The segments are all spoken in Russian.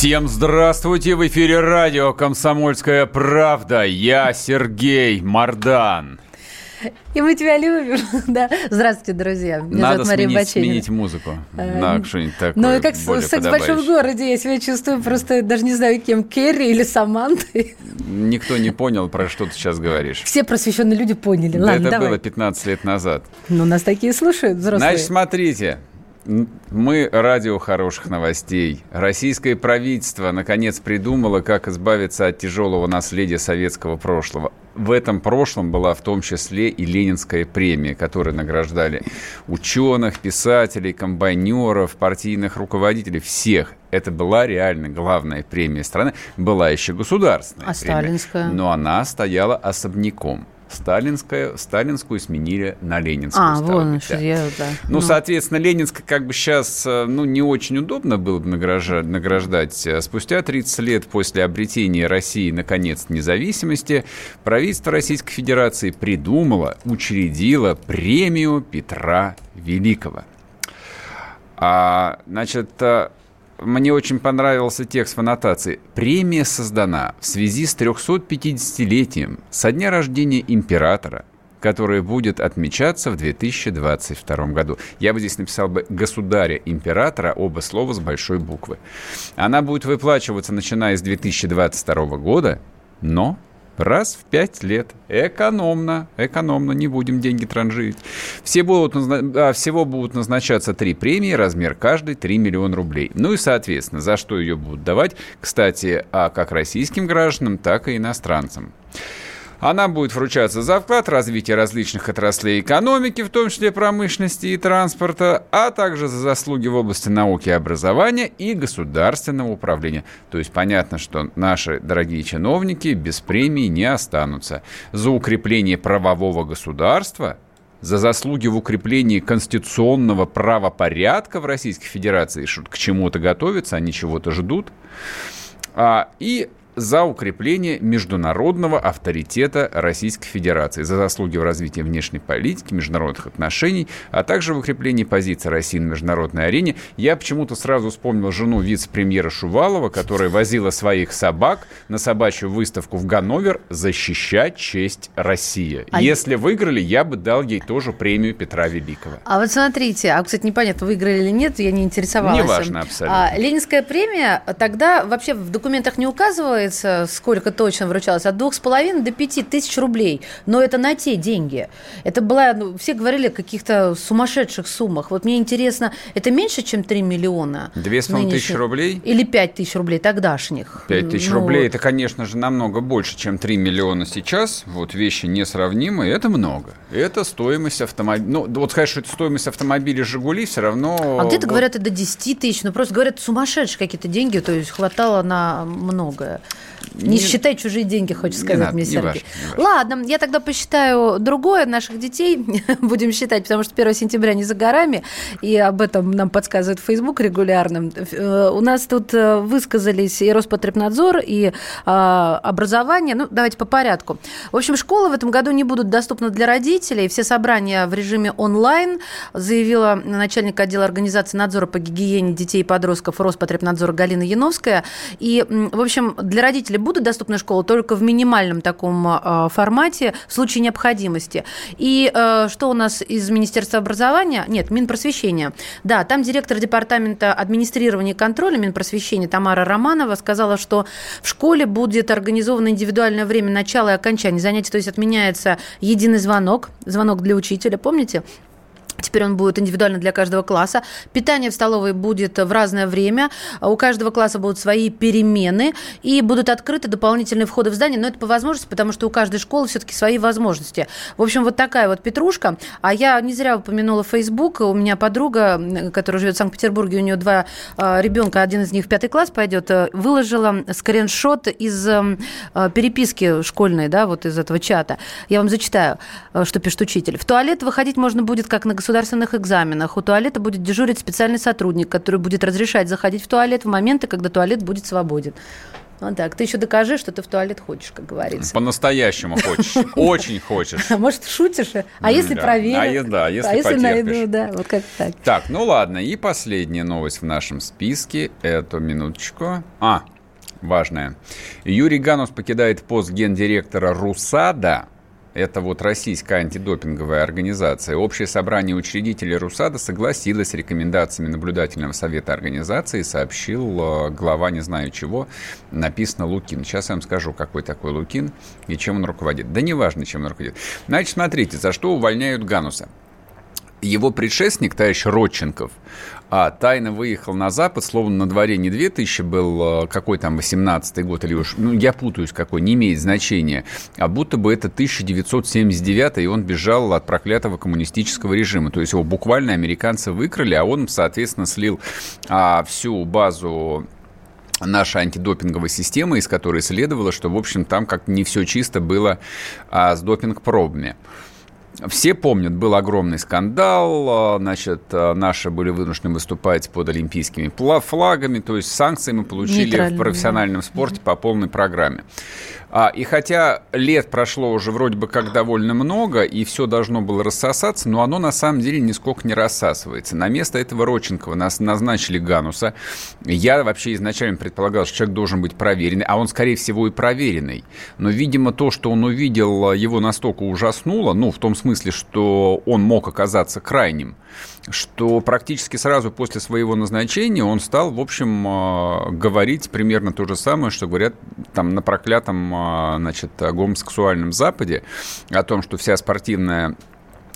Всем здравствуйте! В эфире радио «Комсомольская правда». Я Сергей Мардан. И мы тебя любим. да. Здравствуйте, друзья. Меня Надо зовут Мария сменить, сменить музыку на эм, что-нибудь такое Ну, и как секс в большом городе. Я себя чувствую просто, даже не знаю, кем, Керри или Самантой. Никто не понял, про что ты сейчас говоришь. Все просвещенные люди поняли. Да Ладно, это давай. было 15 лет назад. Ну, нас такие слушают, взрослые. Значит, смотрите. Мы радио хороших новостей. Российское правительство наконец придумало, как избавиться от тяжелого наследия советского прошлого. В этом прошлом была в том числе и Ленинская премия, которой награждали ученых, писателей, комбайнеров, партийных руководителей, всех. Это была реально главная премия страны. Была еще государственная а премия. сталинская? Но она стояла особняком сталинская, сталинскую сменили на ленинскую. А, вон, что я, да. Ну, ну, соответственно, ленинская как бы сейчас, э, ну, не очень удобно было бы награждать. награждать. Спустя 30 лет после обретения России, наконец, независимости, правительство Российской Федерации придумало, учредило премию Петра Великого. А, значит, э, мне очень понравился текст в аннотации. Премия создана в связи с 350-летием со дня рождения императора, которое будет отмечаться в 2022 году. Я бы здесь написал бы «государя-императора», оба слова с большой буквы. Она будет выплачиваться, начиная с 2022 года, но раз в пять лет. Экономно, экономно, не будем деньги транжирить. Все будут, а, всего будут назначаться три премии, размер каждой 3 миллиона рублей. Ну и, соответственно, за что ее будут давать, кстати, а как российским гражданам, так и иностранцам. Она будет вручаться за вклад в развитие различных отраслей экономики, в том числе промышленности и транспорта, а также за заслуги в области науки и образования и государственного управления. То есть понятно, что наши дорогие чиновники без премии не останутся. За укрепление правового государства за заслуги в укреплении конституционного правопорядка в Российской Федерации, к чему-то готовятся, они чего-то ждут, а, и за укрепление международного авторитета Российской Федерации, за заслуги в развитии внешней политики, международных отношений, а также в укреплении позиции России на международной арене. Я почему-то сразу вспомнил жену вице-премьера Шувалова, которая возила своих собак на собачью выставку в Ганновер защищать честь России. А Если выиграли, я бы дал ей тоже премию Петра Великого. А вот смотрите, а, кстати, непонятно, выиграли или нет, я не интересовалась. Неважно абсолютно. А, Ленинская премия тогда вообще в документах не указывала оказывается, сколько точно вручалось, от двух с половиной до пяти тысяч рублей. Но это на те деньги. Это была, ну, все говорили о каких-то сумасшедших суммах. Вот мне интересно, это меньше, чем 3 миллиона? Две с тысячи рублей? Или пять тысяч рублей тогдашних? Пять тысяч ну, рублей, это, конечно же, намного больше, чем 3 миллиона сейчас. Вот вещи несравнимые, это много. Это стоимость автомобиля. Ну, вот сказать, что это стоимость автомобиля «Жигули» все равно... А где-то вот... говорят, это до 10 тысяч. Ну, просто говорят, сумасшедшие какие-то деньги, то есть хватало на многое. Не, не считай чужие деньги, хочешь сказать надо, мне, Сергей. Важно, важно. Ладно, я тогда посчитаю другое наших детей. Будем считать, потому что 1 сентября не за горами, и об этом нам подсказывает Facebook регулярно. Э, у нас тут э, высказались и Роспотребнадзор, и а, образование. Ну, давайте по порядку. В общем, школы в этом году не будут доступны для родителей. Все собрания в режиме онлайн, заявила начальник отдела организации надзора по гигиене детей и подростков Роспотребнадзора Галина Яновская. И, в общем, для родителей будут доступны школы только в минимальном таком э, формате в случае необходимости. И э, что у нас из Министерства образования? Нет, Минпросвещения. Да, там директор департамента администрирования и контроля Минпросвещения Тамара Романова сказала, что в школе будет организовано индивидуальное время начала и окончания занятий, то есть отменяется единый звонок, звонок для учителя, помните? Теперь он будет индивидуально для каждого класса. Питание в столовой будет в разное время. У каждого класса будут свои перемены. И будут открыты дополнительные входы в здание. Но это по возможности, потому что у каждой школы все-таки свои возможности. В общем, вот такая вот петрушка. А я не зря упомянула Facebook. У меня подруга, которая живет в Санкт-Петербурге, у нее два а, ребенка, один из них в пятый класс пойдет, выложила скриншот из э, переписки школьной, да, вот из этого чата. Я вам зачитаю, э, что пишет учитель. В туалет выходить можно будет как на государственном государственных экзаменах у туалета будет дежурить специальный сотрудник, который будет разрешать заходить в туалет в моменты, когда туалет будет свободен. Вот так. Ты еще докажи, что ты в туалет хочешь, как говорится. По-настоящему хочешь. Очень хочешь. А может, шутишь? А если проверят? А, да, если а если найду, да, вот как так. Так, ну ладно. И последняя новость в нашем списке. Эту минуточку. А, важная. Юрий Ганус покидает пост гендиректора РУСАДА это вот российская антидопинговая организация. Общее собрание учредителей РУСАДА согласилось с рекомендациями наблюдательного совета организации, сообщил э, глава не знаю чего, написано Лукин. Сейчас я вам скажу, какой такой Лукин и чем он руководит. Да неважно, чем он руководит. Значит, смотрите, за что увольняют Гануса его предшественник, товарищ Родченков, а тайно выехал на Запад, словно на дворе не 2000 был, а, какой там 18-й год, или уж, ну, я путаюсь какой, не имеет значения, а будто бы это 1979 и он бежал от проклятого коммунистического режима. То есть его буквально американцы выкрали, а он, соответственно, слил а, всю базу нашей антидопинговой системы, из которой следовало, что, в общем, там как не все чисто было а, с допинг-пробами. Все помнят, был огромный скандал, а, значит, а, наши были вынуждены выступать под олимпийскими флагами, то есть санкции мы получили в профессиональном спорте по полной программе. А, и хотя лет прошло уже вроде бы как довольно много, и все должно было рассосаться, но оно на самом деле нисколько не рассасывается. На место этого Роченкова нас назначили Гануса. Я вообще изначально предполагал, что человек должен быть проверенный, а он, скорее всего, и проверенный. Но, видимо, то, что он увидел, его настолько ужаснуло, ну, в том смысле, что он мог оказаться крайним, что практически сразу после своего назначения он стал, в общем, а, говорить примерно то же самое, что говорят там на проклятом, а, значит, гомосексуальном Западе, о том, что вся спортивная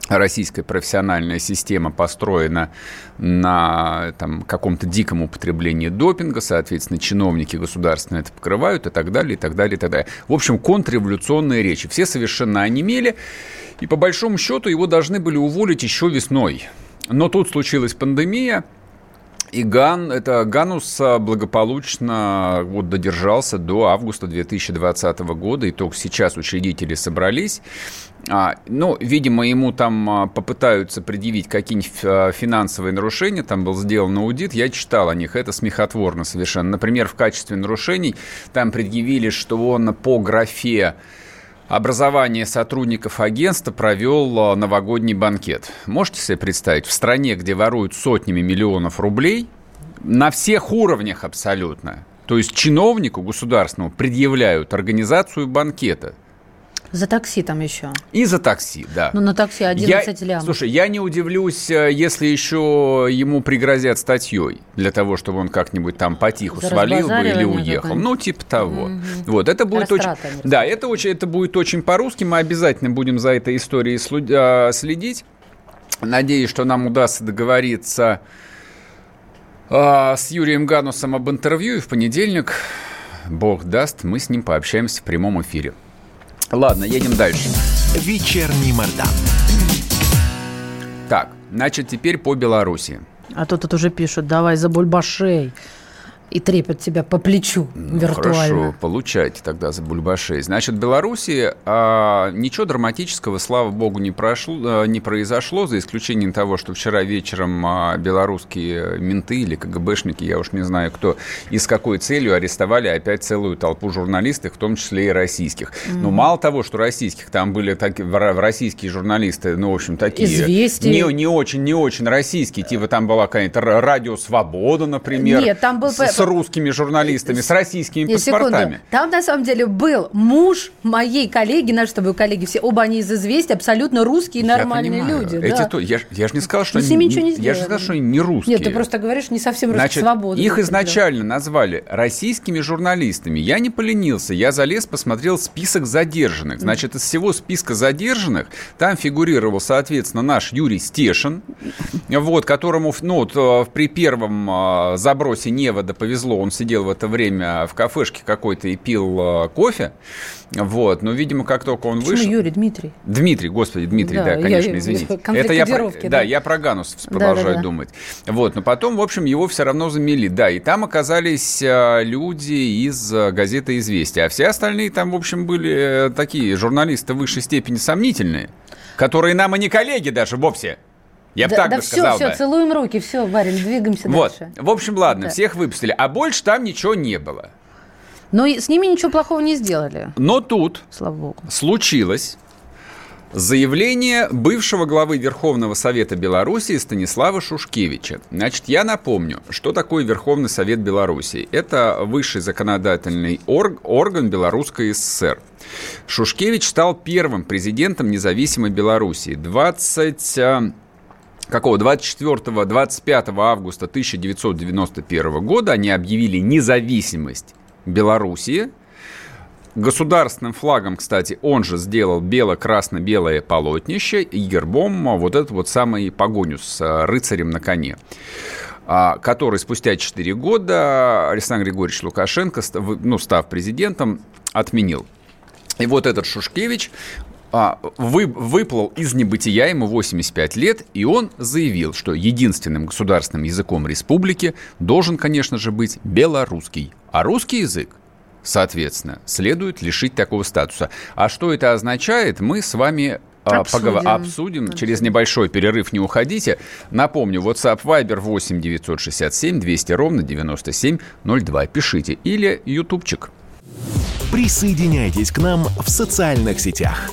российская профессиональная система построена на там, каком-то диком употреблении допинга, соответственно, чиновники государственные это покрывают и так далее, и так далее, и так далее. В общем, контрреволюционные речи. Все совершенно онемели, и по большому счету его должны были уволить еще весной. Но тут случилась пандемия, и Ган, это Ганус благополучно вот додержался до августа 2020 года, и только сейчас учредители собрались. А, ну, видимо, ему там а, попытаются предъявить какие-нибудь а, финансовые нарушения, там был сделан аудит, я читал о них, это смехотворно совершенно. Например, в качестве нарушений там предъявили, что он по графе образование сотрудников агентства провел а, новогодний банкет. Можете себе представить, в стране, где воруют сотнями миллионов рублей, на всех уровнях абсолютно, то есть чиновнику государственному предъявляют организацию банкета – за такси там еще. И за такси, да. Ну, на такси 11 я, лям. Слушай, я не удивлюсь, э, если еще ему пригрозят статьей для того, чтобы он как-нибудь там потиху за свалил бы или уехал. Ну, типа того. Угу. Вот, это будет Растрата, очень... Да, это, очень, это будет очень по-русски. Мы обязательно будем за этой историей э, следить. Надеюсь, что нам удастся договориться э, с Юрием Ганусом об интервью. И в понедельник, бог даст, мы с ним пообщаемся в прямом эфире. Ладно, едем дальше. Вечерний Мордан. Так, значит, теперь по Беларуси. А то тут уже пишут, давай за бульбашей и трепет тебя по плечу ну, виртуально. Хорошо, получайте тогда за бульбашей. Значит, в Беларуси а, ничего драматического, слава богу, не, прошло, а, не произошло, за исключением того, что вчера вечером а, белорусские менты или КГБшники, я уж не знаю кто, и с какой целью арестовали опять целую толпу журналистов, в том числе и российских. Mm-hmm. Но мало того, что российских, там были так, российские журналисты, ну, в общем, такие... Известия. Не, не очень, не очень российские, типа там была какая-то радио «Свобода», например. Нет, там был... С русскими журналистами, с российскими Нет, паспортами. Секунду. Там, на самом деле, был муж моей коллеги, наши с тобой коллеги, все, оба они из известий, абсолютно русские, нормальные понимаю. люди. Эти да. то, я, я же не сказал, что они, ничего не я же сказал, что они не русские. Нет, ты просто говоришь не совсем Значит, свободные. Их изначально да. назвали российскими журналистами. Я не поленился, я залез, посмотрел список задержанных. Значит, из всего списка задержанных там фигурировал, соответственно, наш Юрий Стешин, вот, которому ну, вот, э, при первом э, забросе невода повезло, он сидел в это время в кафешке какой-то и пил э, кофе. Вот, но, видимо, как только он Почему вышел... Юрий, Дмитрий? Дмитрий, господи, Дмитрий, да, да конечно, я, извините. Это я про, да? да, я про Ганус продолжаю да, да, думать. Вот, но потом, в общем, его все равно замели, да, и там оказались а, люди из а, газеты «Известия», а все остальные там, в общем, были такие журналисты высшей степени сомнительные, которые нам и не коллеги даже вовсе. Я бы так да все, сказал. Все, да. целуем руки, все, Варин, двигаемся вот. дальше. В общем, ладно, да. всех выпустили. А больше там ничего не было. Но с ними ничего плохого не сделали. Но тут Слава Богу. случилось заявление бывшего главы Верховного Совета Беларуси Станислава Шушкевича. Значит, я напомню, что такое Верховный Совет Беларуси. Это высший законодательный орг, орган Белорусской ССР. Шушкевич стал первым президентом независимой Белоруссии. 20 а, какого 24-25 августа 1991 года они объявили независимость Белоруссии. Государственным флагом, кстати, он же сделал бело-красно-белое полотнище и гербом вот этот вот самый погоню с э, рыцарем на коне а, который спустя 4 года Александр Григорьевич Лукашенко, ну, став президентом, отменил. И вот этот Шушкевич а, вы, выплыл из небытия, ему 85 лет, и он заявил, что единственным государственным языком республики должен, конечно же, быть белорусский. А русский язык, соответственно, следует лишить такого статуса. А что это означает, мы с вами а, Обсудим. Погов... Обсудим. Через небольшой перерыв не уходите. Напомню, WhatsApp Viber 8 967 200 ровно 9702. Пишите. Или ютубчик. Присоединяйтесь к нам в социальных сетях.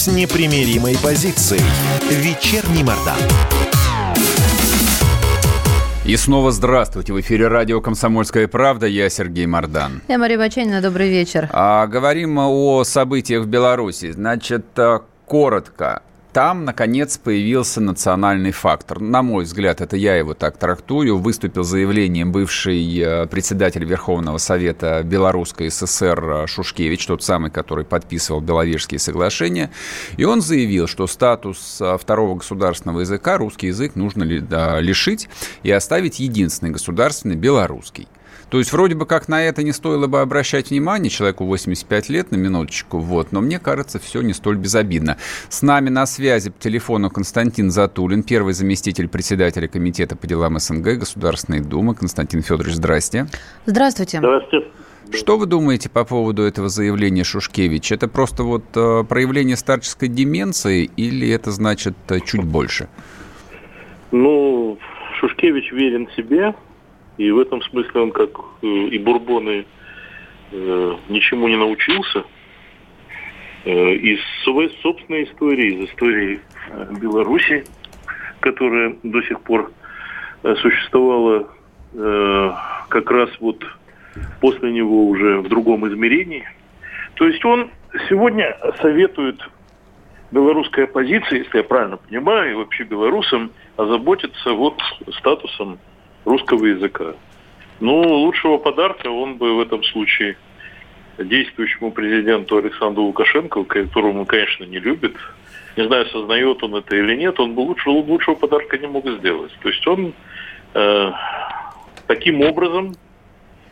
с непримиримой позицией. Вечерний Мордан. И снова здравствуйте. В эфире радио «Комсомольская правда». Я Сергей Мордан. Я Мария Баченина. Добрый вечер. А, говорим о событиях в Беларуси. Значит, э, коротко там, наконец, появился национальный фактор. На мой взгляд, это я его так трактую. Выступил заявлением бывший э, председатель Верховного Совета Белорусской ССР Шушкевич, тот самый, который подписывал Беловежские соглашения. И он заявил, что статус э, второго государственного языка, русский язык, нужно лишить и оставить единственный государственный белорусский. То есть вроде бы как на это не стоило бы обращать внимание, человеку 85 лет на минуточку, вот, но мне кажется, все не столь безобидно. С нами на связи по телефону Константин Затулин, первый заместитель председателя Комитета по делам СНГ Государственной Думы. Константин Федорович, здрасте. Здравствуйте. Здравствуйте. Что вы думаете по поводу этого заявления Шушкевич? Это просто вот э, проявление старческой деменции или это значит э, чуть больше? Ну, Шушкевич верен себе, и в этом смысле он, как э, и Бурбоны, э, ничему не научился. Э, из своей собственной истории, из истории Беларуси, которая до сих пор существовала как раз вот после него уже в другом измерении. То есть он сегодня советует белорусской оппозиции, если я правильно понимаю, и вообще белорусам озаботиться вот статусом русского языка. Ну, лучшего подарка он бы в этом случае действующему президенту Александру Лукашенко, которого он, конечно, не любит, не знаю, сознает он это или нет, он бы лучшего, лучшего подарка не мог сделать. То есть он э, таким образом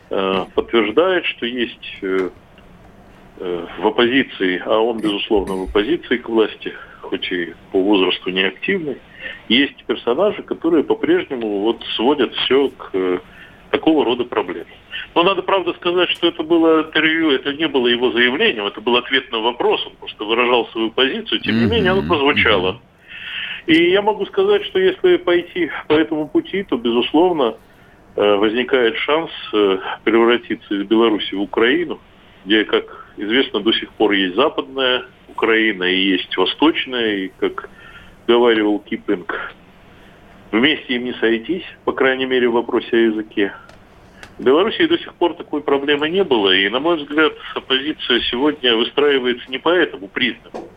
э, подтверждает, что есть э, э, в оппозиции, а он, безусловно, в оппозиции к власти, хоть и по возрасту неактивный, есть персонажи, которые по-прежнему вот сводят все к такого рода проблемы. Но надо, правда, сказать, что это было интервью, это не было его заявлением, это был ответ на вопрос, он просто выражал свою позицию, тем не менее оно прозвучало. И я могу сказать, что если пойти по этому пути, то, безусловно, э, возникает шанс э, превратиться из Беларуси в Украину, где, как известно, до сих пор есть западная Украина и есть восточная, и, как говаривал Киплинг, вместе им не сойтись, по крайней мере, в вопросе о языке. В Беларуси до сих пор такой проблемы не было, и, на мой взгляд, оппозиция сегодня выстраивается не по этому признаку.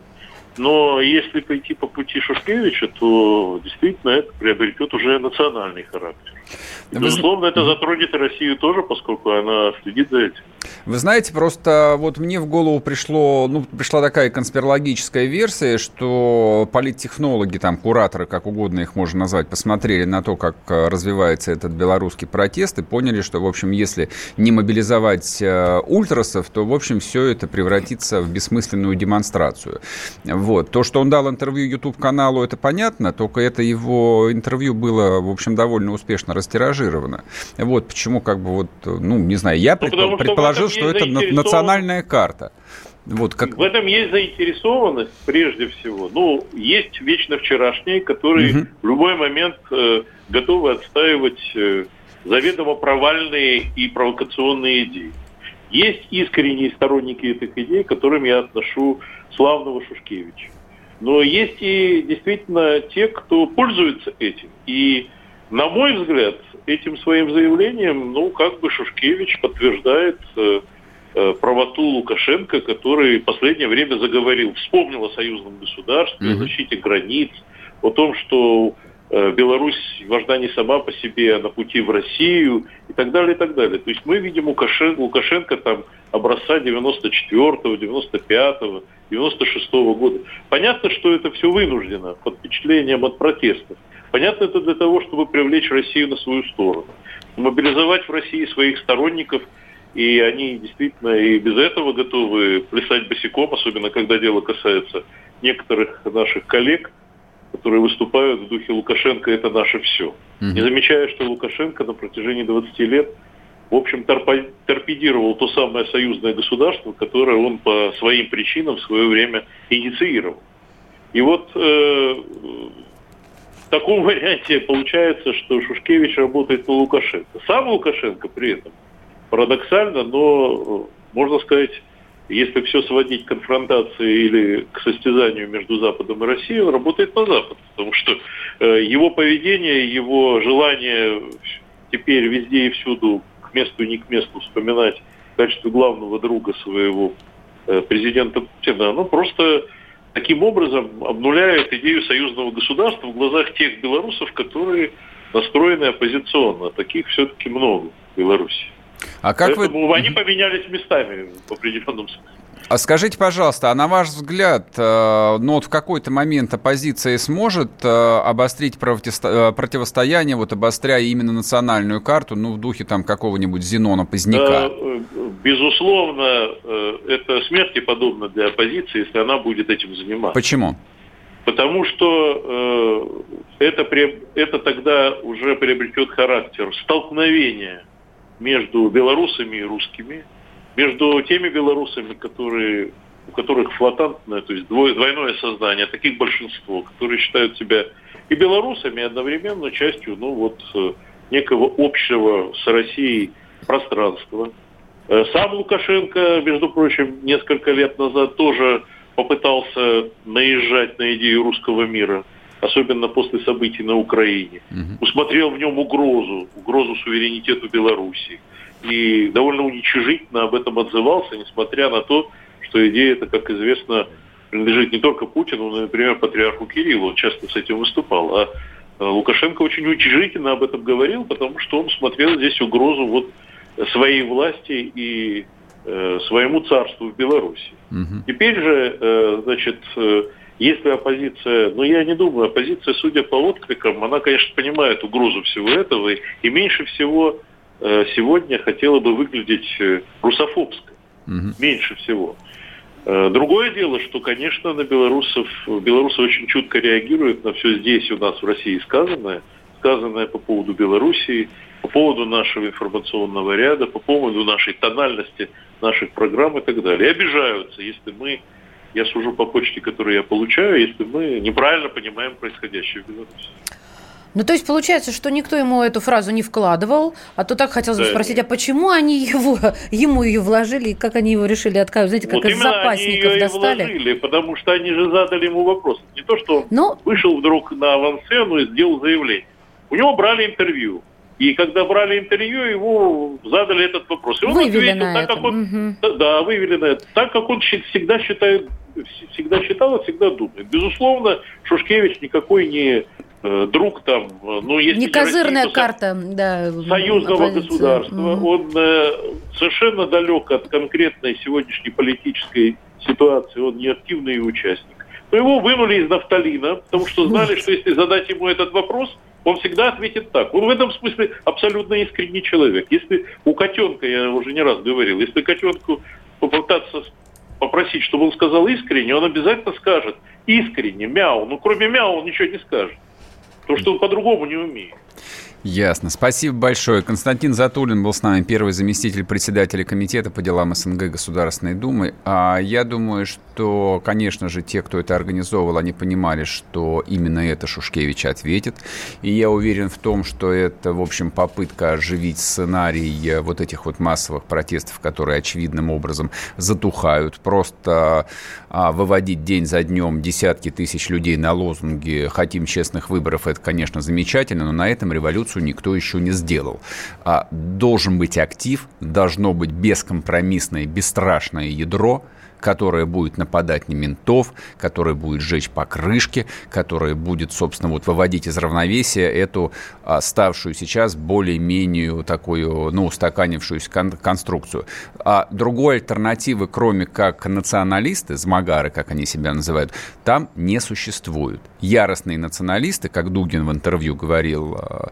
Но если пойти по пути Шушкевича, то действительно это приобретет уже национальный характер. Безусловно, это затронет Россию тоже, поскольку она следит за этим. Вы знаете, просто вот мне в голову пришло, ну, пришла такая конспирологическая версия, что политтехнологи, там, кураторы, как угодно их можно назвать, посмотрели на то, как э, развивается этот белорусский протест и поняли, что, в общем, если не мобилизовать э, ультрасов, то, в общем, все это превратится в бессмысленную демонстрацию. Вот. То, что он дал интервью YouTube-каналу, это понятно, только это его интервью было, в общем, довольно успешно растиражировано. Вот почему, как бы, вот, ну, не знаю, я ну, предположил, что это национальная карта. Вот как... В этом есть заинтересованность, прежде всего. Ну, есть вечно вчерашние, которые угу. в любой момент э, готовы отстаивать э, заведомо провальные и провокационные идеи. Есть искренние сторонники этих идей, к которым я отношу славного Шушкевича. Но есть и действительно те, кто пользуется этим. И, на мой взгляд, этим своим заявлением, ну, как бы Шушкевич подтверждает э, э, правоту Лукашенко, который в последнее время заговорил, вспомнил о союзном государстве, mm-hmm. о защите границ, о том, что э, Беларусь важна не сама по себе, а на пути в Россию и так далее, и так далее. То есть мы видим Лукашенко, Лукашенко там образца 94-го, 95-го, 96-го года. Понятно, что это все вынуждено под впечатлением от протестов. Понятно, это для того, чтобы привлечь Россию на свою сторону. Мобилизовать в России своих сторонников, и они действительно и без этого готовы плясать босиком, особенно когда дело касается некоторых наших коллег, которые выступают в духе Лукашенко «это наше все». Не замечая, что Лукашенко на протяжении 20 лет в общем, торпедировал то самое союзное государство, которое он по своим причинам в свое время инициировал. И вот э, таком варианте получается, что Шушкевич работает на Лукашенко. Сам Лукашенко при этом парадоксально, но можно сказать, если все сводить к конфронтации или к состязанию между Западом и Россией, он работает на Запад. Потому что э, его поведение, его желание теперь везде и всюду месту и не к месту вспоминать в качестве главного друга своего э, президента Путина, оно просто таким образом обнуляет идею союзного государства в глазах тех белорусов, которые настроены оппозиционно. Таких все-таки много в Беларуси. А как Поэтому вы... они поменялись местами в определенном смысле. А скажите, пожалуйста, а на ваш взгляд, э, ну вот в какой-то момент оппозиция сможет э, обострить э, противостояние, вот обостряя именно национальную карту, ну в духе там какого-нибудь Зенона Поздняка? Безусловно, это смерти подобно для оппозиции, если она будет этим заниматься. Почему? Потому что это, это тогда уже приобретет характер столкновения между белорусами и русскими, между теми белорусами, которые, у которых флотантное, то есть двойное сознание, таких большинство, которые считают себя и белорусами, и одновременно частью ну, вот, э, некого общего с Россией пространства. Э, сам Лукашенко, между прочим, несколько лет назад тоже попытался наезжать на идею русского мира, особенно после событий на Украине. Угу. Усмотрел в нем угрозу, угрозу суверенитету Белоруссии и довольно уничижительно об этом отзывался, несмотря на то, что идея это, как известно, принадлежит не только Путину, но, например, патриарху Кириллу, он часто с этим выступал. А э, Лукашенко очень уничижительно об этом говорил, потому что он смотрел здесь угрозу вот своей власти и э, своему царству в Беларуси. Угу. Теперь же, э, значит, э, если оппозиция, ну я не думаю, оппозиция, судя по откликам, она, конечно, понимает угрозу всего этого и меньше всего сегодня хотела бы выглядеть э, русофобской. Угу. Меньше всего. Э, другое дело, что, конечно, на белорусов, белорусы очень чутко реагируют на все здесь у нас в России сказанное, сказанное по поводу Белоруссии, по поводу нашего информационного ряда, по поводу нашей тональности наших программ и так далее. И обижаются, если мы, я сужу по почте, которую я получаю, если мы неправильно понимаем происходящее в Беларуси. Ну, то есть получается, что никто ему эту фразу не вкладывал, а то так хотелось бы да, спросить, а почему они его, ему ее вложили, и как они его решили отказать? Знаете, как вот из запасников они ее достали? И вложили, потому что они же задали ему вопрос. Не то, что он Но... Ну, вышел вдруг на авансцену и сделал заявление. У него брали интервью. И когда брали интервью, ему задали этот вопрос. И он вывели ответил, так как он, угу. да, вывели на это, так как он всегда считает, всегда считал и всегда думает. Безусловно, Шушкевич никакой не друг там, э, ну, если не козырная Россия, карта, да, союзного оппозиции. государства, угу. он э, совершенно далек от конкретной сегодняшней политической ситуации, он не активный участник. Но его вынули из нафталина, потому что знали, что если задать ему этот вопрос, он всегда ответит так. Он в этом смысле абсолютно искренний человек. Если у котенка, я уже не раз говорил, если котенку попытаться попросить, чтобы он сказал искренне, он обязательно скажет искренне, мяу. Ну, кроме мяу он ничего не скажет. Потому что он по-другому не умеет. Ясно. Спасибо большое. Константин Затулин был с нами, первый заместитель председателя комитета по делам СНГ Государственной Думы. А я думаю, что, конечно же, те, кто это организовывал, они понимали, что именно это Шушкевич ответит. И я уверен в том, что это, в общем, попытка оживить сценарий вот этих вот массовых протестов, которые очевидным образом затухают. Просто а, выводить день за днем десятки тысяч людей на лозунги «хотим честных выборов» — это, конечно, замечательно, но на этом революцию революцию никто еще не сделал. А должен быть актив, должно быть бескомпромиссное, бесстрашное ядро, которое будет нападать на ментов, которое будет жечь покрышки, которое будет, собственно, вот выводить из равновесия эту а, ставшую сейчас более-менее такую, ну, устаканившуюся кон- конструкцию. А другой альтернативы, кроме как националисты, змагары, как они себя называют, там не существует. Яростные националисты, как Дугин в интервью говорил, а,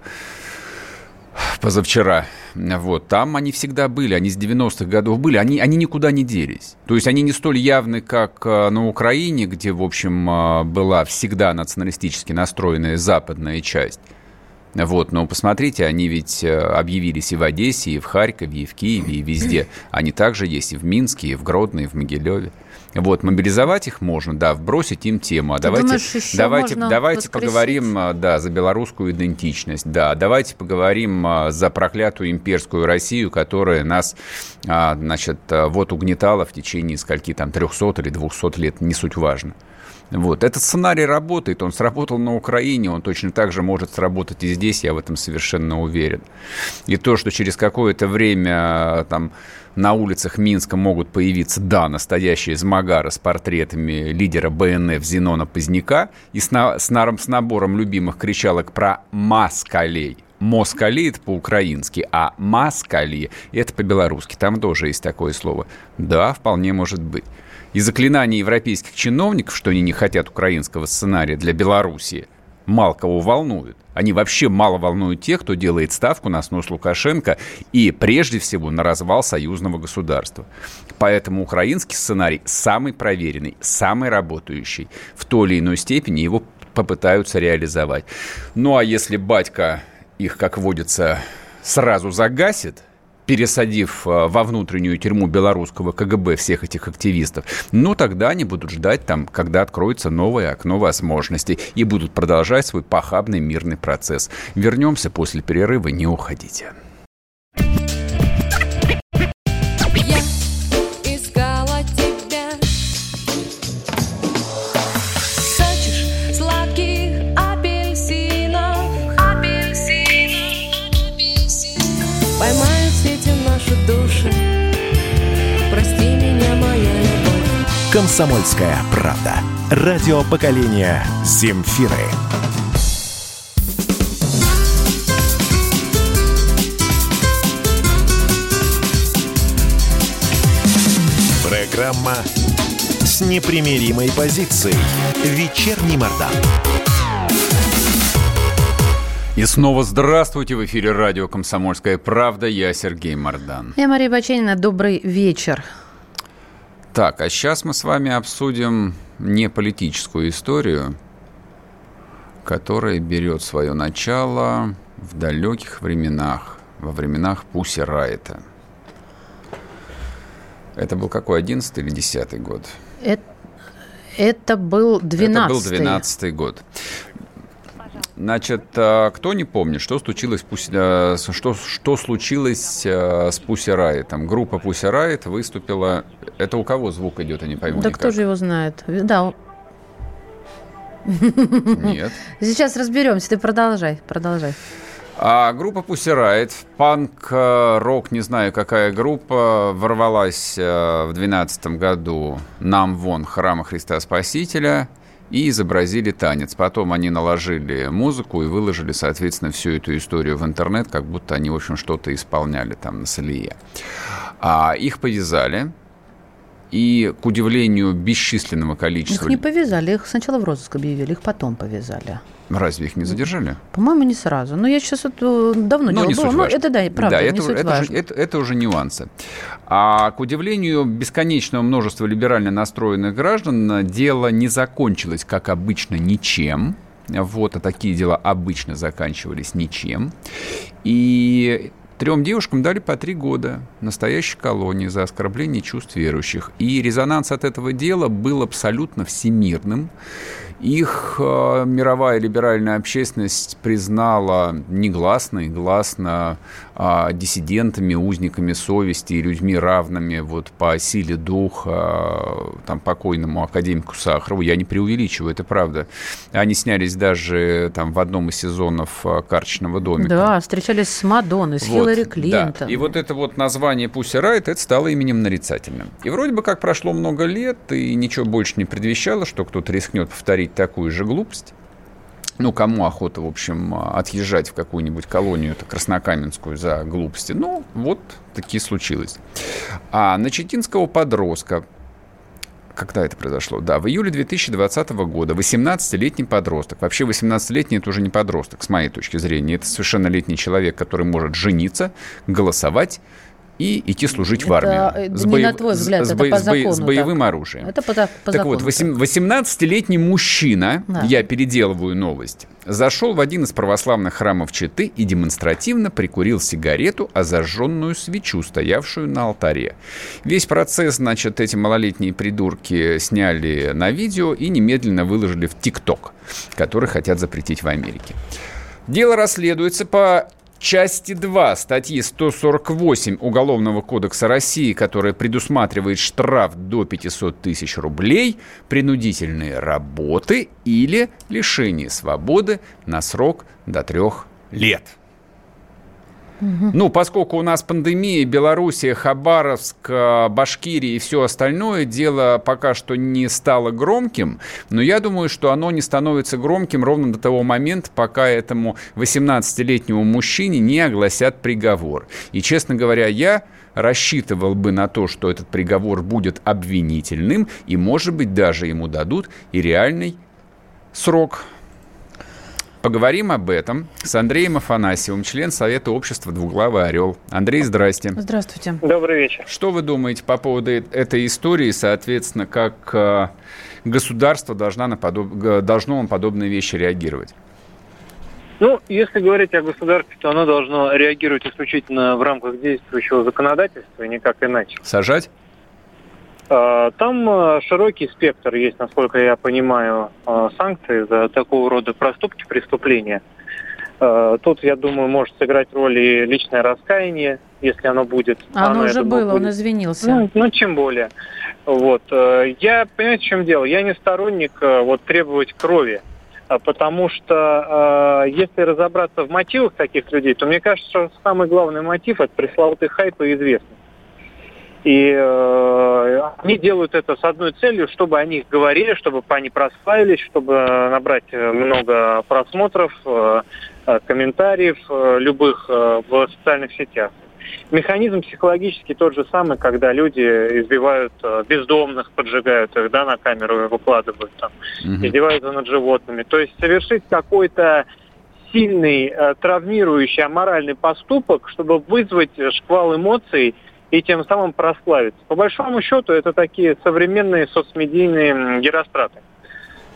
позавчера. Вот, там они всегда были, они с 90-х годов были, они, они никуда не делись. То есть они не столь явны, как э, на Украине, где, в общем, э, была всегда националистически настроенная западная часть. Вот, но посмотрите, они ведь э, объявились и в Одессе, и в Харькове, и в Киеве, и везде. Они также есть и в Минске, и в Гродно, и в Могилеве. Вот, мобилизовать их можно, да, вбросить им тему. А давайте, думаешь, давайте, давайте поговорим, а, да, за белорусскую идентичность, да, давайте поговорим а, за проклятую имперскую Россию, которая нас, а, значит, вот угнетала в течение скольки там 300 или 200 лет, не суть важно. Вот. Этот сценарий работает, он сработал на Украине, он точно так же может сработать и здесь, я в этом совершенно уверен. И то, что через какое-то время там на улицах Минска могут появиться, да, настоящие змагары с портретами лидера БНФ Зенона Поздняка и с, на, с, с набором любимых кричалок про «маскалей», Москали это по-украински, а маскали это по-белорусски. Там тоже есть такое слово. Да, вполне может быть и заклинания европейских чиновников, что они не хотят украинского сценария для Белоруссии, мало кого волнует. Они вообще мало волнуют тех, кто делает ставку на снос Лукашенко и, прежде всего, на развал союзного государства. Поэтому украинский сценарий самый проверенный, самый работающий. В той или иной степени его попытаются реализовать. Ну а если батька их, как водится, сразу загасит – пересадив э, во внутреннюю тюрьму белорусского КГБ всех этих активистов, ну, тогда они будут ждать там, когда откроется новое окно возможностей и будут продолжать свой похабный мирный процесс. Вернемся после перерыва, не уходите. «Комсомольская правда». Радио поколения «Земфиры». Программа с непримиримой позицией. Вечерний Мордан. И снова здравствуйте в эфире радио «Комсомольская правда». Я Сергей Мордан. Я Мария Баченина. Добрый вечер. Так, а сейчас мы с вами обсудим не политическую историю, которая берет свое начало в далеких временах, во временах Пуси Райта. Это был какой, 11 или 10 год? Это, это был 12 Это был 12 год. Значит, а, кто не помнит, что случилось, э, что, что случилось э, с Пусси Райт? группа Пусси Райт выступила... Это у кого звук идет, я не пойму Да никак. кто же его знает? Да. Нет. Сейчас разберемся, ты продолжай, продолжай. А группа Pussy Riot, панк-рок, не знаю какая группа, ворвалась э, в 2012 году нам вон храма Христа Спасителя – и изобразили танец. Потом они наложили музыку и выложили, соответственно, всю эту историю в интернет, как будто они, в общем, что-то исполняли там на Салие. А их повязали, и, к удивлению бесчисленного количества... Их не повязали, их сначала в розыск объявили, их потом повязали. Разве их не задержали? По-моему, не сразу. Но я сейчас это давно Но дело не было. Но это да, правда, да, не это, суть это, важно. Же, это, это уже нюансы. А к удивлению бесконечного множества либерально настроенных граждан, дело не закончилось, как обычно, ничем. Вот, а такие дела обычно заканчивались ничем. И Трем девушкам дали по три года настоящей колонии за оскорбление чувств верующих. И резонанс от этого дела был абсолютно всемирным. Их э, мировая либеральная общественность признала негласно и гласно э, диссидентами, узниками совести и людьми равными вот, по силе духа э, там, покойному академику Сахарову. Я не преувеличиваю, это правда. Они снялись даже там, в одном из сезонов э, «Карточного домика». Да, встречались с Мадонной, с вот, Хиллари Клинтон. Да. И вот это вот название «Пусси Райт» это стало именем нарицательным. И вроде бы как прошло много лет, и ничего больше не предвещало, что кто-то рискнет повторить совершить такую же глупость, ну, кому охота, в общем, отъезжать в какую-нибудь колонию, это Краснокаменскую, за глупости. Ну, вот такие случилось. А на Читинского подростка, когда это произошло? Да, в июле 2020 года 18-летний подросток, вообще 18-летний это уже не подросток, с моей точки зрения, это совершеннолетний человек, который может жениться, голосовать, и идти служить это, в армию. Э, с не боев... на твой взгляд, с, это по закону. С боевым так. оружием. Это по, по так закону. вот, 18-летний мужчина, да. я переделываю новость, зашел в один из православных храмов Читы и демонстративно прикурил сигарету, а зажженную свечу, стоявшую на алтаре. Весь процесс, значит, эти малолетние придурки сняли на видео и немедленно выложили в ТикТок, который хотят запретить в Америке. Дело расследуется по части 2 статьи 148 Уголовного кодекса России, которая предусматривает штраф до 500 тысяч рублей, принудительные работы или лишение свободы на срок до трех лет. Ну, поскольку у нас пандемия, Белоруссия, Хабаровск, э, Башкирия и все остальное, дело пока что не стало громким, но я думаю, что оно не становится громким ровно до того момента, пока этому 18-летнему мужчине не огласят приговор. И, честно говоря, я рассчитывал бы на то, что этот приговор будет обвинительным, и, может быть, даже ему дадут и реальный срок Поговорим об этом с Андреем Афанасьевым, член Совета общества «Двуглавый орел». Андрей, здрасте. Здравствуйте. Добрый вечер. Что вы думаете по поводу этой истории, соответственно, как э, государство должна на подоб... должно на подобные вещи реагировать? Ну, если говорить о государстве, то оно должно реагировать исключительно в рамках действующего законодательства и никак иначе. Сажать? А, там а, широкий спектр есть, насколько я понимаю, а, санкций за такого рода проступки, преступления. Тут, я думаю, может сыграть роль и личное раскаяние, если оно будет. Оно, оно уже было, будет. он извинился. Ну, ну, чем более. Вот. Я, понимаете, в чем дело? Я не сторонник вот, требовать крови, потому что если разобраться в мотивах таких людей, то мне кажется, что самый главный мотив – это пресловутый хайп и известность. И э, они делают это с одной целью, чтобы о них говорили, чтобы они прославились, чтобы набрать э, много просмотров, э, э, комментариев э, любых э, в социальных сетях. Механизм психологически тот же самый, когда люди избивают э, бездомных, поджигают их, да, на камеру выкладывают там, mm-hmm. издеваются над животными. То есть совершить какой-то сильный, травмирующий, аморальный поступок, чтобы вызвать шквал эмоций – и тем самым прославиться. По большому счету это такие современные соцмедийные геростраты.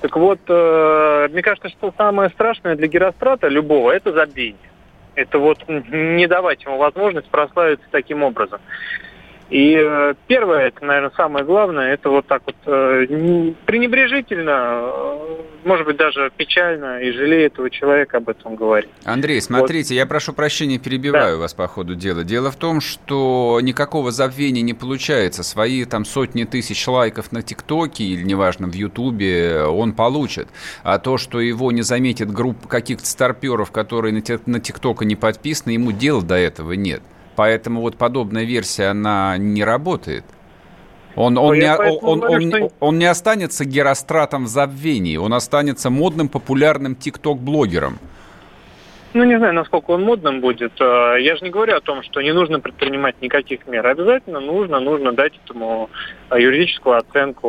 Так вот, э, мне кажется, что самое страшное для Герострата любого – это забвение. Это вот не давать ему возможность прославиться таким образом. И э, первое, это, наверное, самое главное, это вот так вот э, пренебрежительно, э, может быть, даже печально и жалеет этого человека об этом говорить. Андрей, смотрите, вот. я прошу прощения, перебиваю да. вас по ходу дела. Дело в том, что никакого забвения не получается. Свои там сотни тысяч лайков на ТикТоке или, неважно, в Ютубе он получит. А то, что его не заметит группа каких-то старперов, которые на ТикТока не подписаны, ему дела до этого нет. Поэтому вот подобная версия, она не работает. Он, он, не, он, говорю, он, что... он не останется геростратом в забвении, он останется модным, популярным тикток-блогером. Ну, не знаю, насколько он модным будет. А, я же не говорю о том, что не нужно предпринимать никаких мер. Обязательно нужно, нужно дать этому а, юридическую оценку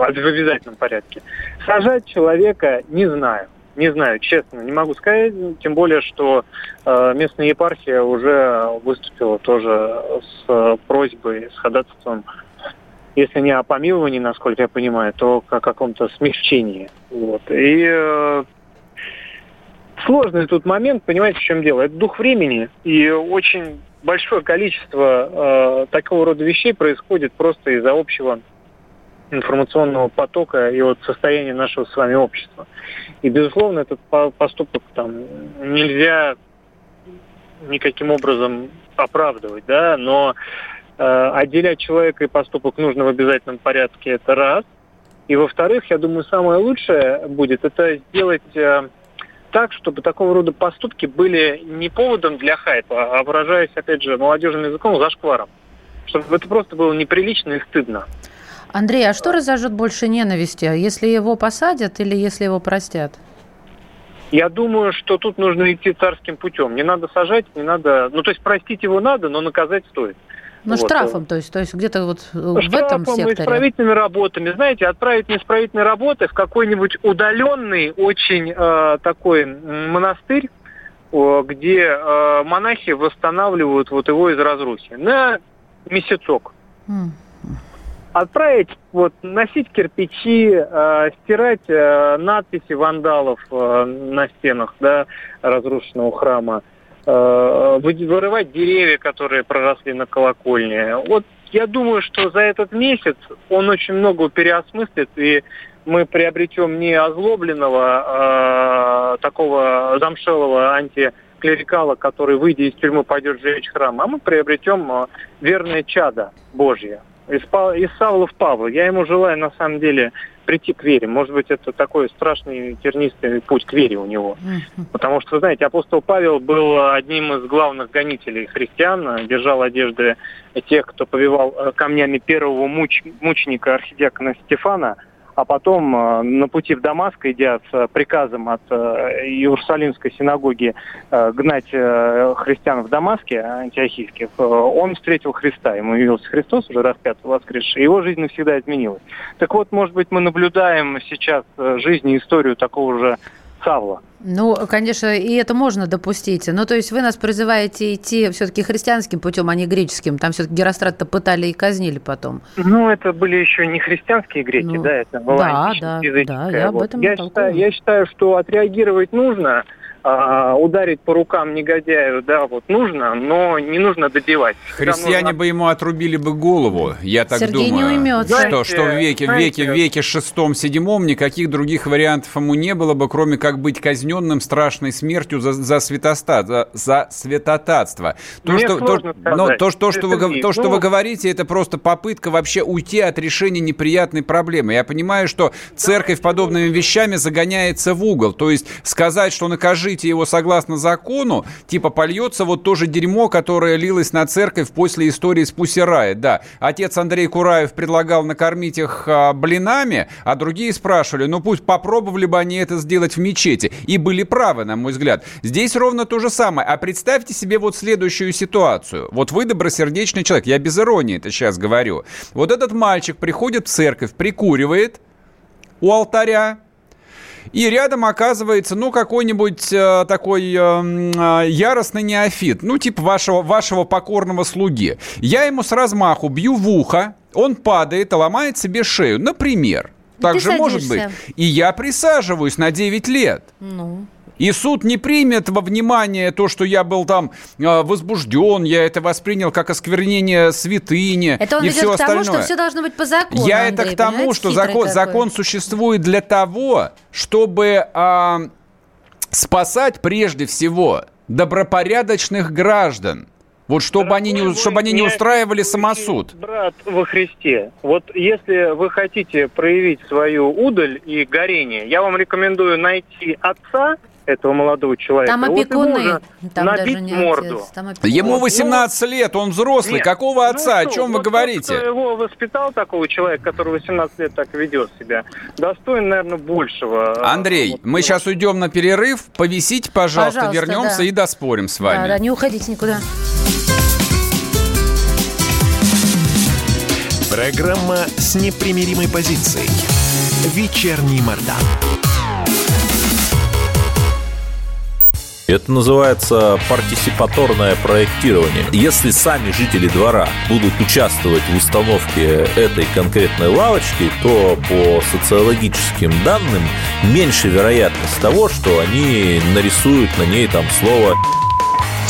а, в обязательном порядке. Сажать человека не знаю. Не знаю, честно, не могу сказать, тем более, что э, местная епархия уже выступила тоже с э, просьбой, с ходатайством, если не о помиловании, насколько я понимаю, то о каком-то смягчении. Вот. И э, сложный тут момент, понимаете, в чем дело? Это дух времени, и очень большое количество э, такого рода вещей происходит просто из-за общего информационного потока и вот состояния нашего с вами общества. И, безусловно, этот поступок там нельзя никаким образом оправдывать, да, но э, отделять человека и поступок нужно в обязательном порядке, это раз. И во-вторых, я думаю, самое лучшее будет это сделать э, так, чтобы такого рода поступки были не поводом для хайпа, а выражаясь, опять же, молодежным языком, зашкваром. Чтобы это просто было неприлично и стыдно. Андрей, а что разожжет больше ненависти, если его посадят или если его простят? Я думаю, что тут нужно идти царским путем. Не надо сажать, не надо... Ну, то есть простить его надо, но наказать стоит. Ну, вот. штрафом, то есть, то есть где-то вот штрафом в этом секторе. исправительными работами. Знаете, отправить на исправительные работы в какой-нибудь удаленный очень э, такой монастырь, э, где э, монахи восстанавливают вот его из разрухи на месяцок. Mm отправить, вот, носить кирпичи, э, стирать э, надписи вандалов э, на стенах да, разрушенного храма, э, вырывать деревья, которые проросли на колокольне. Вот я думаю, что за этот месяц он очень много переосмыслит, и мы приобретем не озлобленного, э, такого замшелого антиклерикала, который, выйдя из тюрьмы, пойдет жечь храм, а мы приобретем э, верное чадо Божье из, из Савла в Павла. Я ему желаю, на самом деле, прийти к вере. Может быть, это такой страшный тернистый путь к вере у него. Потому что, знаете, апостол Павел был одним из главных гонителей христиан, держал одежды тех, кто повивал э, камнями первого муч, мученика архидиакона Стефана – а потом э, на пути в Дамаск, идя с приказом от э, Иерусалимской синагоги э, гнать христиан в Дамаске, антиохийских, он встретил Христа. Ему явился Христос, уже распятый, воскресший. Его жизнь навсегда изменилась. Так вот, может быть, мы наблюдаем сейчас жизнь и историю такого же Савла. Ну, конечно, и это можно допустить. Ну, то есть вы нас призываете идти все-таки христианским путем, а не греческим. Там все-таки Герострат-то пытали и казнили потом. Ну, это были еще не христианские греки, ну, да, это была да, да, да, я об этом я считаю, я считаю, что отреагировать нужно – а, ударить по рукам негодяю, да, вот нужно, но не нужно добивать. Христиане нужно... бы ему отрубили бы голову, я так Сергей думаю. Не уймется. Что, что в веке, в веке, веке шестом, седьмом никаких других вариантов ему не было бы, кроме как быть казненным страшной смертью за, за, святостат, за, за святотатство. То, Мне что, то, но то, то, что вы, то, что ну... вы говорите, это просто попытка вообще уйти от решения неприятной проблемы. Я понимаю, что церковь подобными вещами загоняется в угол. То есть сказать, что накажи накормите его согласно закону, типа польется вот то же дерьмо, которое лилось на церковь после истории с Пусирай. Да, отец Андрей Кураев предлагал накормить их а, блинами, а другие спрашивали, ну пусть попробовали бы они это сделать в мечети. И были правы, на мой взгляд. Здесь ровно то же самое. А представьте себе вот следующую ситуацию. Вот вы добросердечный человек, я без иронии это сейчас говорю. Вот этот мальчик приходит в церковь, прикуривает у алтаря, и рядом оказывается, ну, какой-нибудь э, такой э, э, яростный неофит, ну, типа вашего, вашего покорного слуги. Я ему с размаху бью в ухо, он падает и ломает себе шею, например. Так же может быть. И я присаживаюсь на 9 лет. Ну. И суд не примет во внимание то, что я был там э, возбужден, я это воспринял как осквернение святыни это он и все к остальное. тому, что все должно быть по закону. Я Андрей, это к тому, что закон, закон существует для того, чтобы э, спасать прежде всего добропорядочных граждан. Вот чтобы они не, чтобы они не устраивали самосуд. Брат во Христе, вот если вы хотите проявить свою удаль и горение, я вам рекомендую найти отца этого молодого человека. Там опекуны, вот там набить даже не морду. Отец, там Ему 18 ну, лет, он взрослый. Нет, Какого ну отца? Ну, О чем вот вы говорите? Тот, кто его воспитал, такого человека, который 18 лет так ведет себя, достоин, наверное, большего. Андрей, вот, мы сейчас уйдем на перерыв. Повисите, пожалуйста, пожалуйста вернемся да. и доспорим с вами. Да, да, не уходите никуда. Программа с непримиримой позицией. Вечерний Мордан. Это называется партисипаторное проектирование. Если сами жители двора будут участвовать в установке этой конкретной лавочки, то по социологическим данным меньше вероятность того, что они нарисуют на ней там слово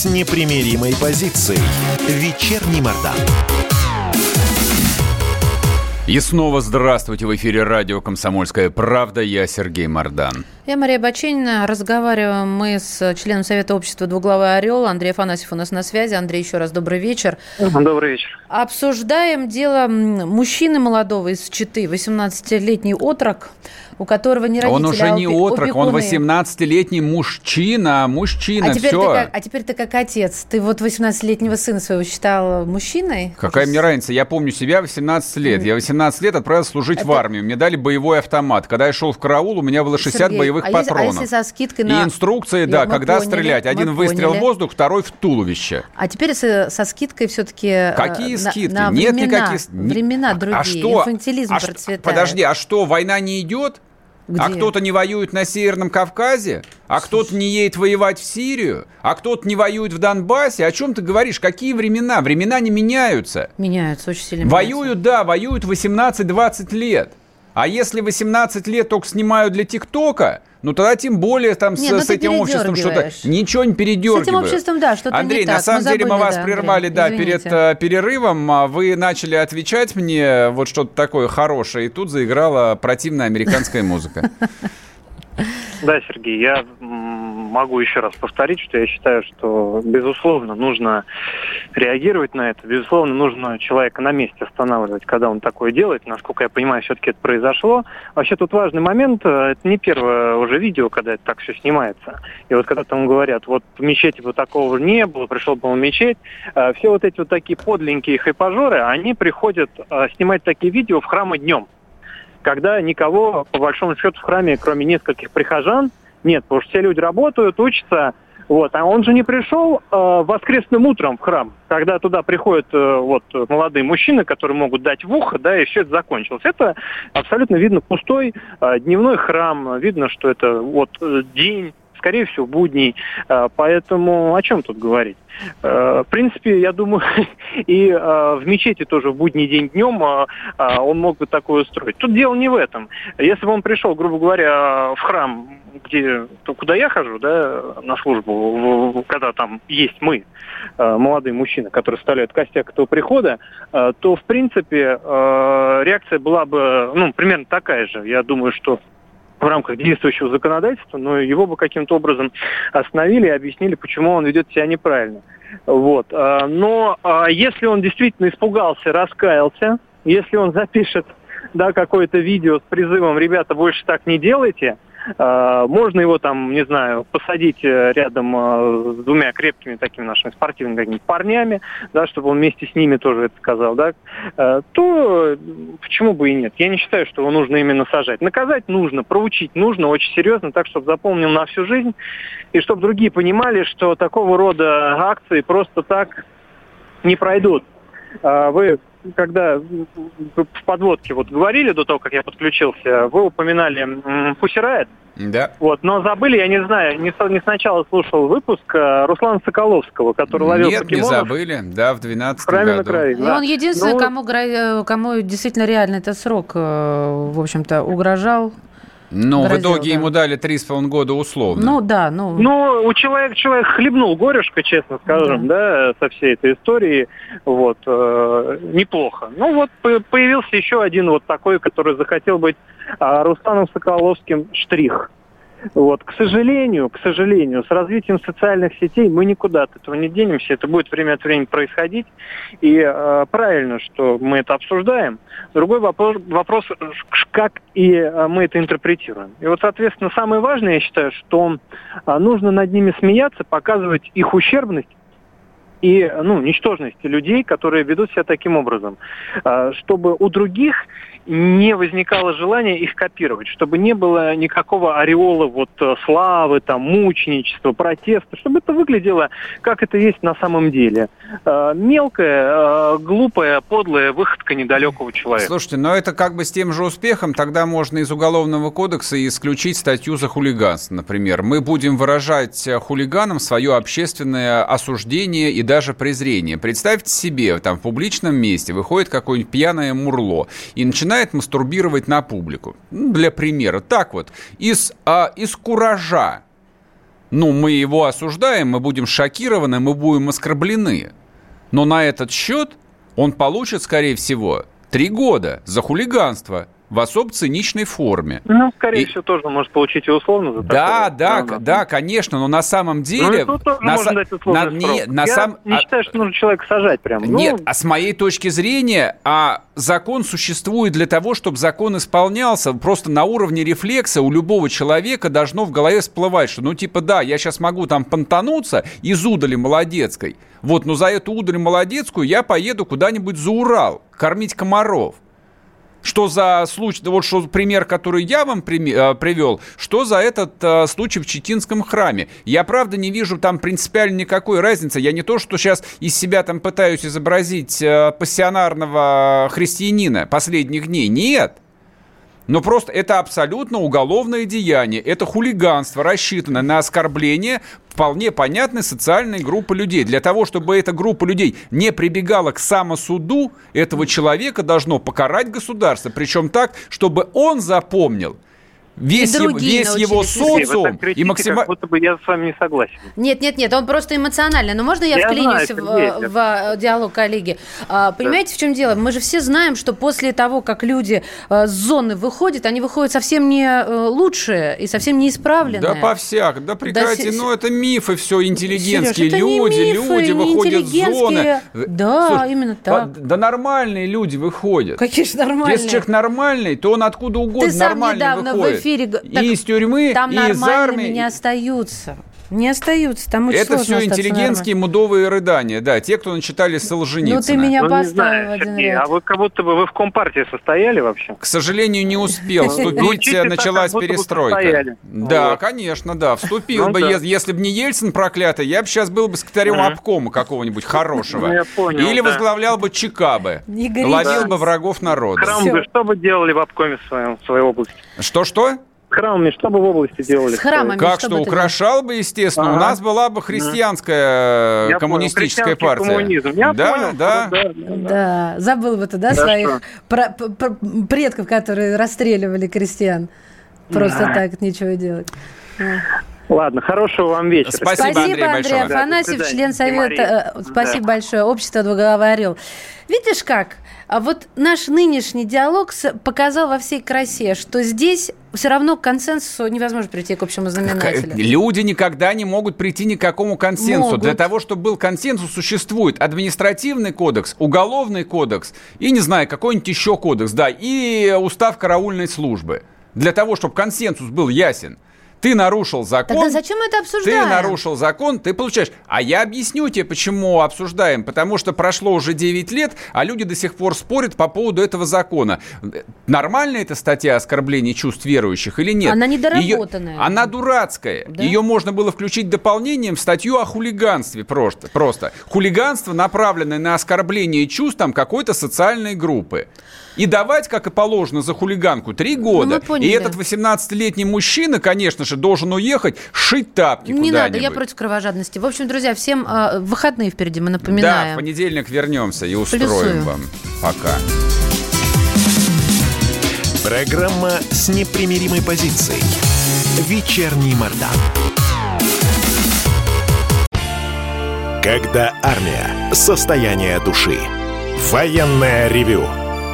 с непримиримой позицией. Вечерний Мордан. И снова здравствуйте в эфире радио «Комсомольская правда». Я Сергей Мордан. Я Мария Баченина. Разговариваем мы с членом Совета общества «Двуглавый орел». Андрей Афанасьев у нас на связи. Андрей, еще раз добрый вечер. Добрый вечер. Обсуждаем дело мужчины молодого из Читы, 18-летний отрок, у которого не родители, Он уже а не отрок, опекуны. он 18-летний мужчина, мужчина, а теперь все. Ты как, а теперь ты как отец. Ты вот 18-летнего сына своего считал мужчиной? Какая мне разница? Я помню себя 18 лет. Я 18 лет отправился служить Это... в армию. Мне дали боевой автомат. Когда я шел в караул, у меня было 60 Сергей, боевых а патронов. А если со скидкой на... И инструкции, да, когда поняли, стрелять. Один выстрел в воздух, второй в туловище. А теперь со, со скидкой все-таки... Э, Какие на, скидки? На Нет времена, никаких... Времена другие. А что? Инфантилизм а процветает. Подожди, а что, война не идет? А Где? А кто-то не воюет на Северном Кавказе, а кто-то не едет воевать в Сирию, а кто-то не воюет в Донбассе. О чем ты говоришь? Какие времена? Времена не меняются. Меняются, очень сильно Воюют, меняются. да, воюют 18-20 лет. А если 18 лет только снимают для ТикТока, ну тогда тем более там не, с, ну, с этим обществом что-то... Ничего не передергиваю. С этим обществом, да, что-то Андрей, не на так. самом мы деле забыли, мы вас да, прервали, Андрей, да, извините. перед э, перерывом. А вы начали отвечать мне вот что-то такое хорошее, и тут заиграла противная американская музыка. Да, Сергей, я могу еще раз повторить, что я считаю, что, безусловно, нужно реагировать на это. Безусловно, нужно человека на месте останавливать, когда он такое делает. Насколько я понимаю, все-таки это произошло. Вообще тут важный момент. Э, это не первое уже видео, когда это так все снимается. И вот когда там говорят, вот в мечети бы такого не было, пришел бы в мечеть. Э, все вот эти вот такие подленькие хайпажоры, они приходят э, снимать такие видео в храмы днем когда никого, по большому счету, в храме, кроме нескольких прихожан, нет, потому что все люди работают, учатся, вот, а он же не пришел э, воскресным утром в храм, когда туда приходят э, вот молодые мужчины, которые могут дать в ухо, да, и все это закончилось. Это абсолютно видно пустой э, дневной храм, видно, что это вот э, день скорее всего, будний. Э, поэтому о чем тут говорить? Э, в принципе, я думаю, и э, в мечети тоже в будний день днем он мог бы такое устроить. Тут дело не в этом. Если бы он пришел, грубо говоря, в храм, где, куда я хожу, да, на службу, когда там есть мы, молодые мужчины, которые составляют костяк этого прихода, то, в принципе, реакция была бы, ну, примерно такая же. Я думаю, что в рамках действующего законодательства, но его бы каким-то образом остановили и объяснили, почему он ведет себя неправильно. Вот. А, но а, если он действительно испугался, раскаялся, если он запишет да, какое-то видео с призывом «ребята, больше так не делайте», можно его там, не знаю, посадить э, рядом э, с двумя крепкими такими нашими спортивными парнями, да, чтобы он вместе с ними тоже это сказал, да, то почему бы и нет? Я не считаю, что его нужно именно сажать. Наказать нужно, проучить нужно очень серьезно, так, чтобы запомнил на всю жизнь, и чтобы другие понимали, что такого рода акции просто так не пройдут. Вы когда в подводке вот говорили до того, как я подключился, вы упоминали Пусирает. Да. Вот, но забыли, я не знаю, не, не сначала слушал выпуск а Руслана Соколовского, который ловил Нет, покемонов. не забыли, да, в 12 году. На крови, да. И он единственный, ну, кому, э, кому действительно реально этот срок, э, в общем-то, угрожал. Но в итоге да. ему дали три с половиной года условно. Ну да, ну. Ну, у человека человек хлебнул горюшка, честно скажем, да, да со всей этой истории. Вот, э, неплохо. Ну вот появился еще один вот такой, который захотел быть э, Русланом Соколовским штрих. Вот, к сожалению, к сожалению, с развитием социальных сетей мы никуда от этого не денемся. Это будет время от времени происходить. И э, правильно, что мы это обсуждаем. Другой вопрос, вопрос как и э, мы это интерпретируем. И вот, соответственно, самое важное, я считаю, что э, нужно над ними смеяться, показывать их ущербность и ну, ничтожности людей, которые ведут себя таким образом, э, чтобы у других не возникало желания их копировать, чтобы не было никакого ореола вот э, славы, там, мученичества, протеста, чтобы это выглядело, как это есть на самом деле. Э, мелкая, э, глупая, подлая выходка недалекого человека. Слушайте, но это как бы с тем же успехом, тогда можно из Уголовного кодекса исключить статью за хулиганство, например. Мы будем выражать хулиганам свое общественное осуждение и даже презрение. Представьте себе, там в публичном месте выходит какое-нибудь пьяное мурло и начинает начинает мастурбировать на публику. Ну, для примера. Так вот, из, а, из куража. Ну, мы его осуждаем, мы будем шокированы, мы будем оскорблены. Но на этот счет он получит, скорее всего, три года за хулиганство – в особо циничной форме. Ну, скорее и... всего, тоже может получить и условно за да, такое. Да, да, да, конечно, но на самом деле... Ну, тоже на, можно дать на, не, на Я сам... не считаю, что нужно человека сажать прям. Ну... Нет, а с моей точки зрения, а закон существует для того, чтобы закон исполнялся. Просто на уровне рефлекса у любого человека должно в голове всплывать, что, ну, типа, да, я сейчас могу там понтануться из удали молодецкой. Вот, но за эту удаль молодецкую я поеду куда-нибудь за Урал кормить комаров. Что за случай, вот что пример, который я вам э, привел, что за этот э, случай в Читинском храме. Я, правда, не вижу там принципиально никакой разницы. Я не то, что сейчас из себя там пытаюсь изобразить э, пассионарного христианина последних дней. Нет. Но просто это абсолютно уголовное деяние. Это хулиганство, рассчитанное на оскорбление вполне понятной социальной группы людей. Для того, чтобы эта группа людей не прибегала к самосуду, этого человека должно покарать государство. Причем так, чтобы он запомнил – весь, его, весь его социум и максимально... будто бы я с вами не согласен. Нет, нет, нет, он просто эмоциональный. Но можно я, я вклинюсь знаю, в, в, в диалог коллеги? А, понимаете, да. в чем дело? Мы же все знаем, что после того, как люди а, с зоны выходят, они выходят совсем не а, лучшие и совсем не исправленные. Да по всяк, да прекрати, да, ну это мифы все, интеллигентские Сереж, люди, мифы, люди выходят с зоны. Да, Слушай, именно так. Да, да нормальные люди выходят. Какие же нормальные? Если человек нормальный, то он откуда угодно Ты нормально выходит. в эфире... И из тюрьмы, там и из армии. не остаются. Не остаются, там очень Это все интеллигентские мудовые рыдания, да, те, кто начитали Солженицына. Ну, ты меня ну, поставил знаю, один Сергей, ряд. А вы как будто бы вы в Компартии состояли вообще? К сожалению, не успел вступить, началась перестройка. Да, конечно, да, вступил ну бы, если бы не Ельцин проклятый, я бы сейчас был бы секретарем обкома какого-нибудь хорошего. Ну, Или возглавлял бы ЧК ловил бы врагов народа. Что бы делали в обкоме в своей области? Что-что? Храмами что бы в области делали? С храмами Как что, украшал бы, естественно. Ага. У нас была бы христианская Я коммунистическая понял, партия. Коммунизм. Я да, понял, да. Да, да, да. Забыл бы ты, да, да своих про- про- предков, которые расстреливали крестьян. Просто да. так ничего делать. Ладно, хорошего вам вечера. Спасибо, Спасибо Андрей, Андрей Афанасьев, член Совета. Э, спасибо да. большое. Общество «Двуглавый орел». Видишь как? А вот наш нынешний диалог показал во всей красе, что здесь все равно к консенсусу невозможно прийти к общему знаменателю. Люди никогда не могут прийти ни к какому консенсусу. Могут. Для того, чтобы был консенсус, существует административный кодекс, уголовный кодекс и, не знаю, какой-нибудь еще кодекс, да, и устав караульной службы. для того, чтобы консенсус был ясен. Ты нарушил закон. Тогда зачем мы это обсуждаем? Ты нарушил закон, ты получаешь. А я объясню тебе, почему обсуждаем. Потому что прошло уже 9 лет, а люди до сих пор спорят по поводу этого закона. Нормальная эта статья оскорбления чувств верующих или нет? Она недоработанная. Ее, она дурацкая. Да? Ее можно было включить дополнением в статью о хулиганстве просто. просто. Хулиганство, направленное на оскорбление чувств там какой-то социальной группы и давать, как и положено, за хулиганку три года. Ну, и этот 18-летний мужчина, конечно же, должен уехать шить тапки Не надо, я против кровожадности. В общем, друзья, всем э, выходные впереди, мы напоминаем. Да, в понедельник вернемся и устроим Плюсуем. вам. Пока. Программа с непримиримой позицией. Вечерний Мордан. Когда армия. Состояние души. Военное ревю